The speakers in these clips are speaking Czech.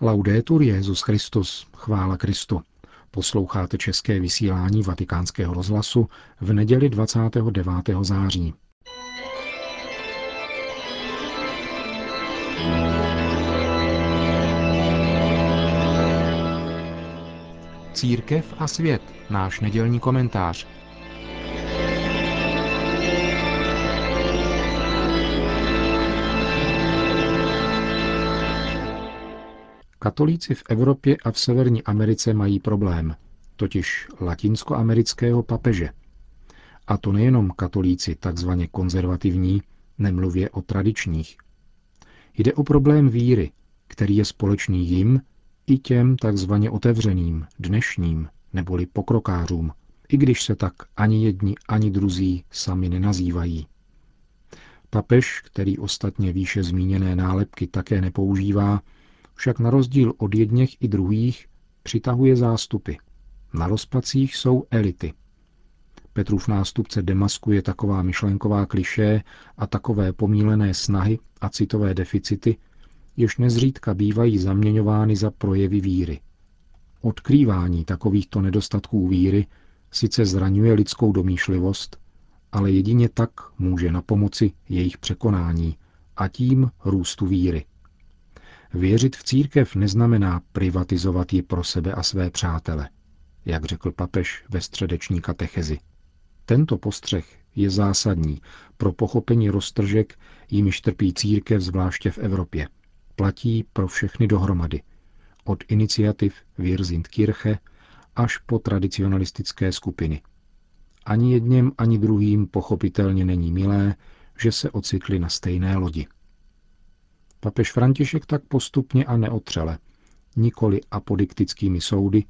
Laudetur Jezus Christus, chvála Kristu. Posloucháte české vysílání Vatikánského rozhlasu v neděli 29. září. Církev a svět, náš nedělní komentář. Katolíci v Evropě a v Severní Americe mají problém, totiž latinskoamerického papeže. A to nejenom katolíci takzvaně konzervativní, nemluvě o tradičních. Jde o problém víry, který je společný jim i těm takzvaně otevřeným, dnešním, neboli pokrokářům, i když se tak ani jedni, ani druzí sami nenazývají. Papež, který ostatně výše zmíněné nálepky také nepoužívá, však na rozdíl od jedněch i druhých přitahuje zástupy. Na rozpacích jsou elity. Petrův nástupce demaskuje taková myšlenková klišé a takové pomílené snahy a citové deficity, jež nezřídka bývají zaměňovány za projevy víry. Odkrývání takovýchto nedostatků víry sice zraňuje lidskou domýšlivost, ale jedině tak může na pomoci jejich překonání a tím růstu víry. Věřit v církev neznamená privatizovat ji pro sebe a své přátele, jak řekl papež ve středeční katechezi. Tento postřeh je zásadní pro pochopení roztržek, jimiž trpí církev zvláště v Evropě. Platí pro všechny dohromady. Od iniciativ Kirche až po tradicionalistické skupiny. Ani jedním, ani druhým pochopitelně není milé, že se ocitli na stejné lodi. Papež František tak postupně a neotřele, nikoli apodiktickými soudy,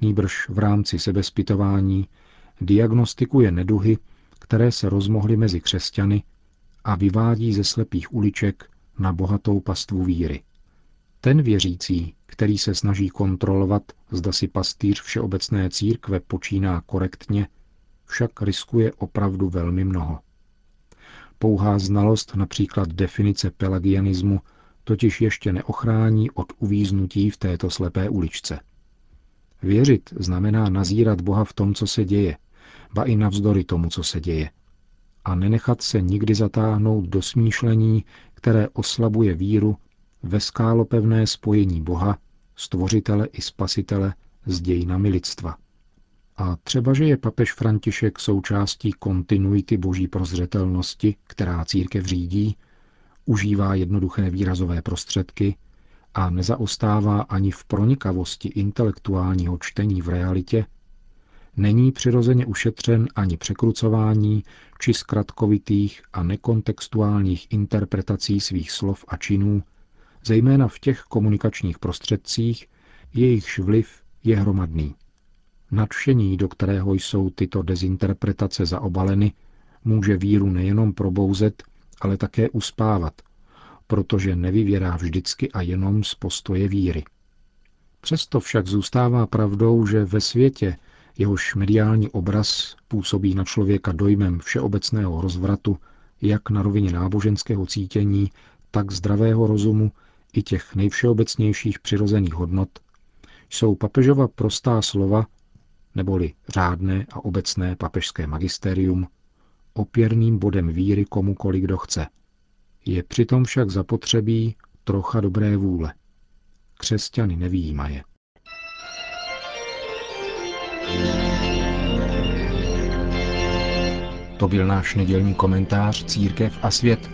nýbrž v rámci sebespytování, diagnostikuje neduhy, které se rozmohly mezi křesťany a vyvádí ze slepých uliček na bohatou pastvu víry. Ten věřící, který se snaží kontrolovat, zda si pastýř všeobecné církve počíná korektně, však riskuje opravdu velmi mnoho. Pouhá znalost například definice pelagianismu totiž ještě neochrání od uvíznutí v této slepé uličce. Věřit znamená nazírat Boha v tom, co se děje, ba i navzdory tomu, co se děje. A nenechat se nikdy zatáhnout do smýšlení, které oslabuje víru ve skálopevné spojení Boha, stvořitele i spasitele s dějinami lidstva. A třeba, že je papež František součástí kontinuity boží prozřetelnosti, která církev řídí, užívá jednoduché výrazové prostředky a nezaostává ani v pronikavosti intelektuálního čtení v realitě, není přirozeně ušetřen ani překrucování či zkratkovitých a nekontextuálních interpretací svých slov a činů, zejména v těch komunikačních prostředcích, jejichž vliv je hromadný. Nadšení, do kterého jsou tyto dezinterpretace zaobaleny, může víru nejenom probouzet, ale také uspávat, protože nevyvěrá vždycky a jenom z postoje víry. Přesto však zůstává pravdou, že ve světě, jehož mediální obraz působí na člověka dojmem všeobecného rozvratu, jak na rovině náboženského cítění, tak zdravého rozumu i těch nejvšeobecnějších přirozených hodnot, jsou papežova prostá slova, neboli řádné a obecné papežské magisterium, opěrným bodem víry komukoli, kdo chce. Je přitom však zapotřebí trocha dobré vůle. Křesťany nevýjímaje. To byl náš nedělní komentář Církev a svět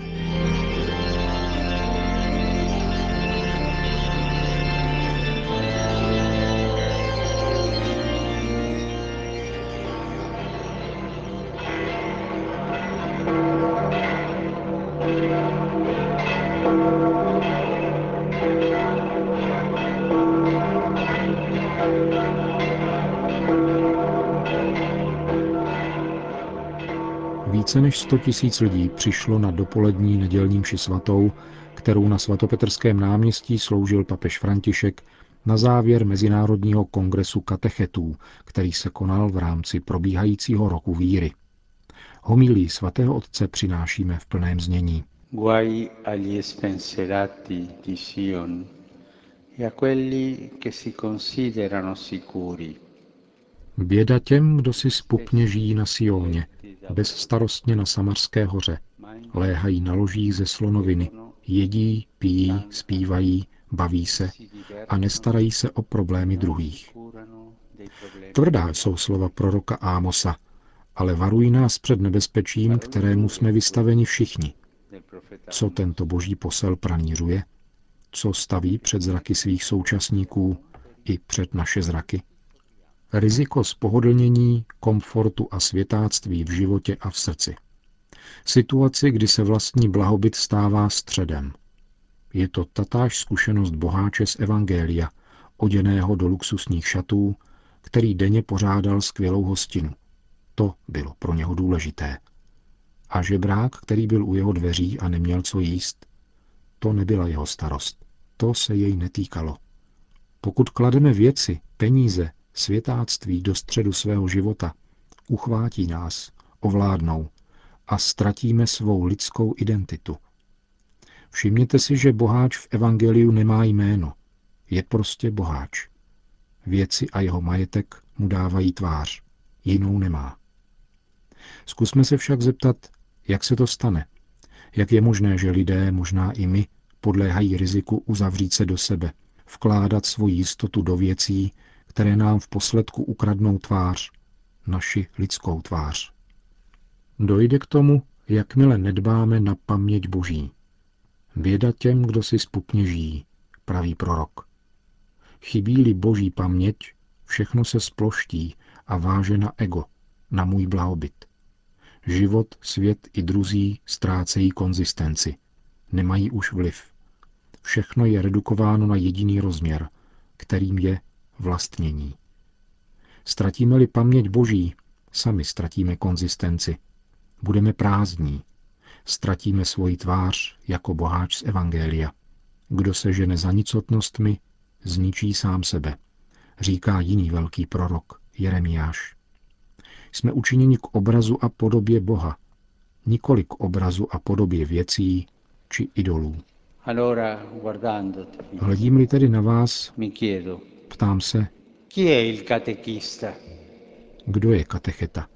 Více než 100 tisíc lidí přišlo na dopolední nedělní mši svatou, kterou na svatopetrském náměstí sloužil papež František na závěr Mezinárodního kongresu katechetů, který se konal v rámci probíhajícího roku víry. Homilí svatého otce přinášíme v plném znění. Guai agli spenserati di Sion, e a quelli che si considerano sicuri. Běda těm, kdo si spupně žijí na Sioně, bezstarostně na Samarské hoře. Léhají na ložích ze slonoviny, jedí, pijí, zpívají, baví se a nestarají se o problémy druhých. Tvrdá jsou slova proroka Ámosa, ale varují nás před nebezpečím, kterému jsme vystaveni všichni. Co tento boží posel pranířuje? Co staví před zraky svých současníků i před naše zraky? Riziko spohodlnění, komfortu a světáctví v životě a v srdci. Situaci, kdy se vlastní blahobyt stává středem. Je to tatáž zkušenost boháče z Evangelia, oděného do luxusních šatů, který denně pořádal skvělou hostinu. To bylo pro něho důležité. A žebrák, který byl u jeho dveří a neměl co jíst, to nebyla jeho starost. To se jej netýkalo. Pokud klademe věci, peníze, světáctví do středu svého života, uchvátí nás, ovládnou a ztratíme svou lidskou identitu. Všimněte si, že boháč v Evangeliu nemá jméno. Je prostě boháč. Věci a jeho majetek mu dávají tvář. Jinou nemá. Zkusme se však zeptat, jak se to stane. Jak je možné, že lidé, možná i my, podléhají riziku uzavřít se do sebe, vkládat svoji jistotu do věcí, které nám v posledku ukradnou tvář, naši lidskou tvář. Dojde k tomu, jakmile nedbáme na paměť Boží. Běda těm, kdo si spupně žijí, praví prorok. Chybí-li Boží paměť, všechno se sploští a váže na ego, na můj blahobyt. Život, svět i druzí ztrácejí konzistenci. Nemají už vliv. Všechno je redukováno na jediný rozměr, kterým je vlastnění. Ztratíme-li paměť Boží, sami ztratíme konzistenci. Budeme prázdní. Ztratíme svoji tvář jako boháč z Evangelia. Kdo se žene za nicotnostmi, zničí sám sebe, říká jiný velký prorok, Jeremiáš. Jsme učiněni k obrazu a podobě Boha, nikoli k obrazu a podobě věcí či idolů. Hledím-li tedy na vás, ptám se, kdo je katecheta?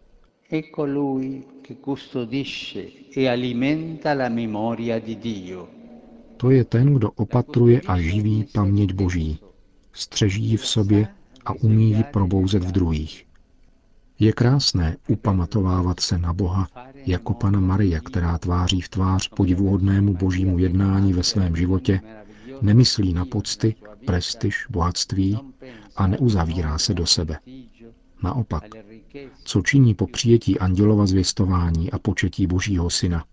È colui che custodisce e alimenta la memoria di Dio. To je ten, kdo opatruje a živí paměť Boží, střeží ji v sobě a umí ji probouzet v druhých. Je krásné upamatovávat se na Boha jako Pana Maria, která tváří v tvář podivuhodnému božímu jednání ve svém životě, nemyslí na pocty, prestiž, bohatství a neuzavírá se do sebe. Naopak, co činí po přijetí andělova zvěstování a početí božího syna?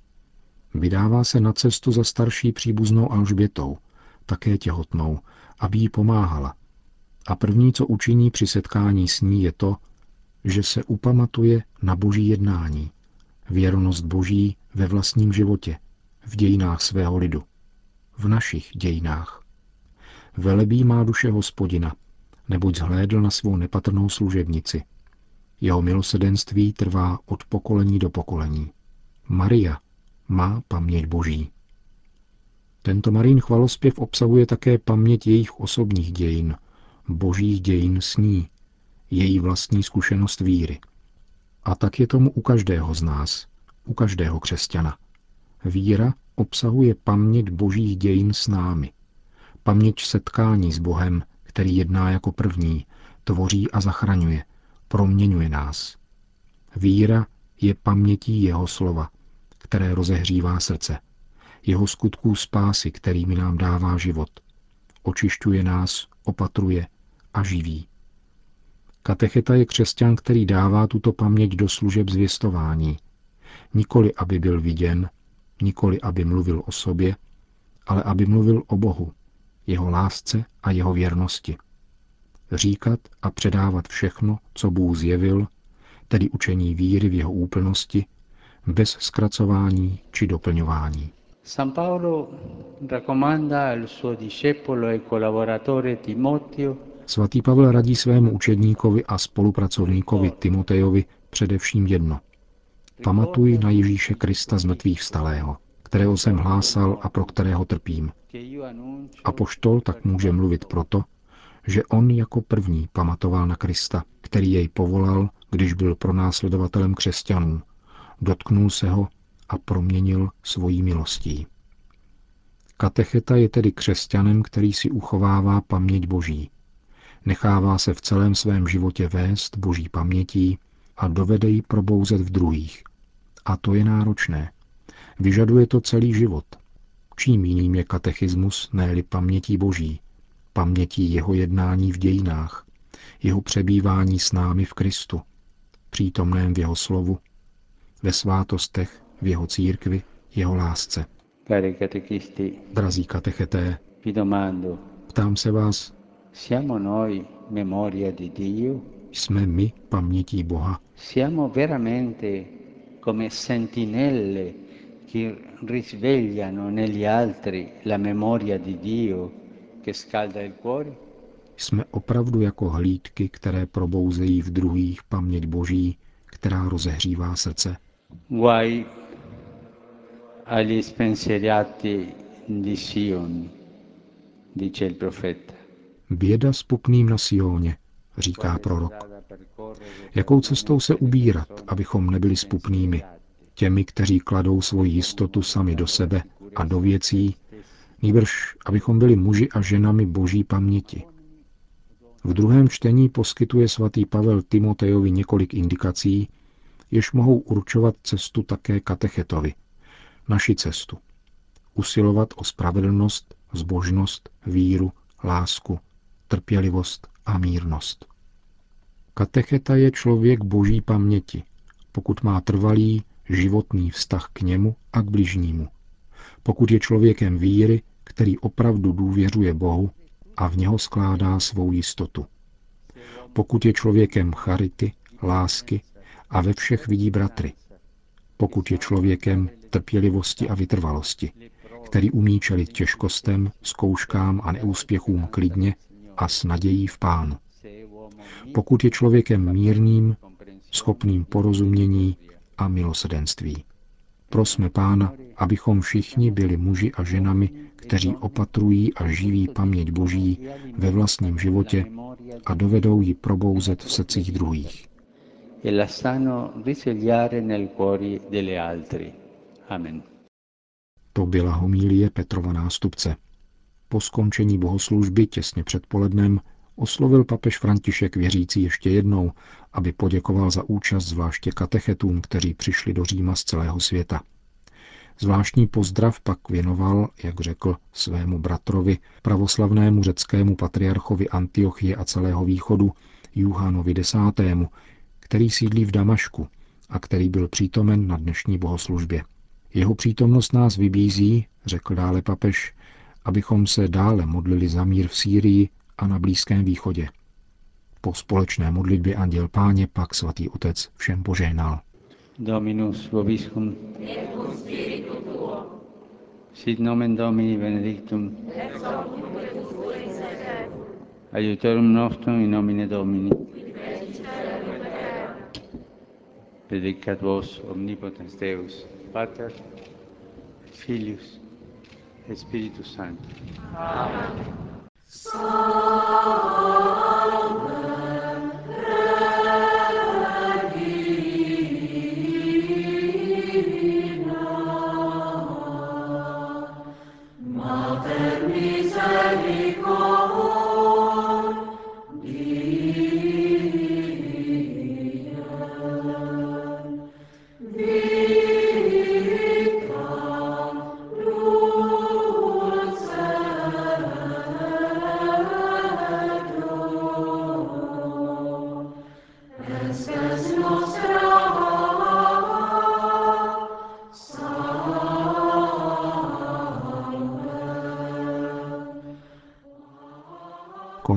Vydává se na cestu za starší příbuznou Alžbětou, také těhotnou, aby jí pomáhala. A první, co učiní při setkání s ní, je to, že se upamatuje na boží jednání, věrnost boží ve vlastním životě, v dějinách svého lidu, v našich dějinách. Velebí má duše hospodina, neboť zhlédl na svou nepatrnou služebnici. Jeho milosedenství trvá od pokolení do pokolení. Maria má paměť boží. Tento Marín chvalospěv obsahuje také paměť jejich osobních dějin, božích dějin s ní, její vlastní zkušenost víry. A tak je tomu u každého z nás, u každého křesťana. Víra obsahuje paměť božích dějin s námi, paměť setkání s Bohem, který jedná jako první, tvoří a zachraňuje, proměňuje nás. Víra je pamětí jeho slova, které rozehřívá srdce, jeho skutků spásy, kterými nám dává život. Očišťuje nás, opatruje a živí. Katecheta je křesťan, který dává tuto paměť do služeb zvěstování. Nikoli, aby byl viděn, nikoli, aby mluvil o sobě, ale aby mluvil o Bohu, jeho lásce a jeho věrnosti. Říkat a předávat všechno, co Bůh zjevil, tedy učení víry v jeho úplnosti, bez zkracování či doplňování. San Paolo raccomanda al suo discepolo e collaboratore Timoteo Svatý Pavel radí svému učedníkovi a spolupracovníkovi Timotejovi především jedno. Pamatuj na Ježíše Krista z mrtvých vstalého. kterého jsem hlásal a pro kterého trpím. A poštol tak může mluvit proto, že on jako první pamatoval na Krista, který jej povolal, když byl pronásledovatelem křesťanů, dotknul se ho a proměnil svojí milostí. Katecheta je tedy křesťanem, který si uchovává paměť Boží. Nechává se v celém svém životě vést Boží pamětí a dovede ji probouzet v druhých. A to je náročné. Vyžaduje to celý život. Čím jiným je katechismus, ne pamětí Boží, pamětí jeho jednání v dějinách, jeho přebývání s námi v Kristu, přítomném v jeho slovu, ve svátostech, v jeho církvi, jeho lásce. Drazí katecheté, ptám se vás? Jsme my pamětí Boha? Siamo veramente come sentinelle che risvegliano negli altri la memoria di Dio che scalda il cuore? Jsme opravdu jako hlídky, které probouzejí v druhých paměť Boží, která rozehřívá srdce? Guai agli spensieriati di Sion, dice il profeta. Běda spupným na Sioně, říká prorok. Jakou cestou se ubírat, abychom nebyli spupnými, těmi, kteří kladou svoji jistotu sami do sebe a do věcí, nýbrž abychom byli muži a ženami boží paměti. V druhém čtení poskytuje svatý Pavel Timotejovi několik indikací, jež mohou určovat cestu také katechetovi, naši cestu. Usilovat o spravedlnost, zbožnost, víru, lásku, trpělivost a mírnost. Katecheta je člověk boží paměti, pokud má trvalý, životný vztah k němu a k bližnímu. Pokud je člověkem víry, který opravdu důvěřuje Bohu a v něho skládá svou jistotu. Pokud je člověkem charity, lásky a ve všech vidí bratry. Pokud je člověkem trpělivosti a vytrvalosti, který umí čelit těžkostem, zkouškám a neúspěchům klidně a s nadějí v pánu. Pokud je člověkem mírným, schopným porozumění a milosedenství. Prosme pána, abychom všichni byli muži a ženami, kteří opatrují a živí paměť Boží ve vlastním životě a dovedou ji probouzet v srdcích druhých. E Amen. To byla homílie Petrova nástupce. Po skončení bohoslužby těsně před polednem oslovil papež František věřící ještě jednou, aby poděkoval za účast zvláště katechetům, kteří přišli do Říma z celého světa. Zvláštní pozdrav pak věnoval, jak řekl, svému bratrovi, pravoslavnému řeckému patriarchovi Antiochie a celého východu, Juhanovi X., který sídlí v Damašku a který byl přítomen na dnešní bohoslužbě. Jeho přítomnost nás vybízí, řekl dále papež, abychom se dále modlili za mír v Sýrii a na Blízkém východě. Po společné modlitbě Anděl Páně pak svatý otec všem požehnal. Dominus vobiscum. Sit nomen Domini benedictum. Aiutorium nostrum in nomine Domini. Predicat vos omnipotens Deus, Pater, Filius, Spiritus Sanctus. Amen. so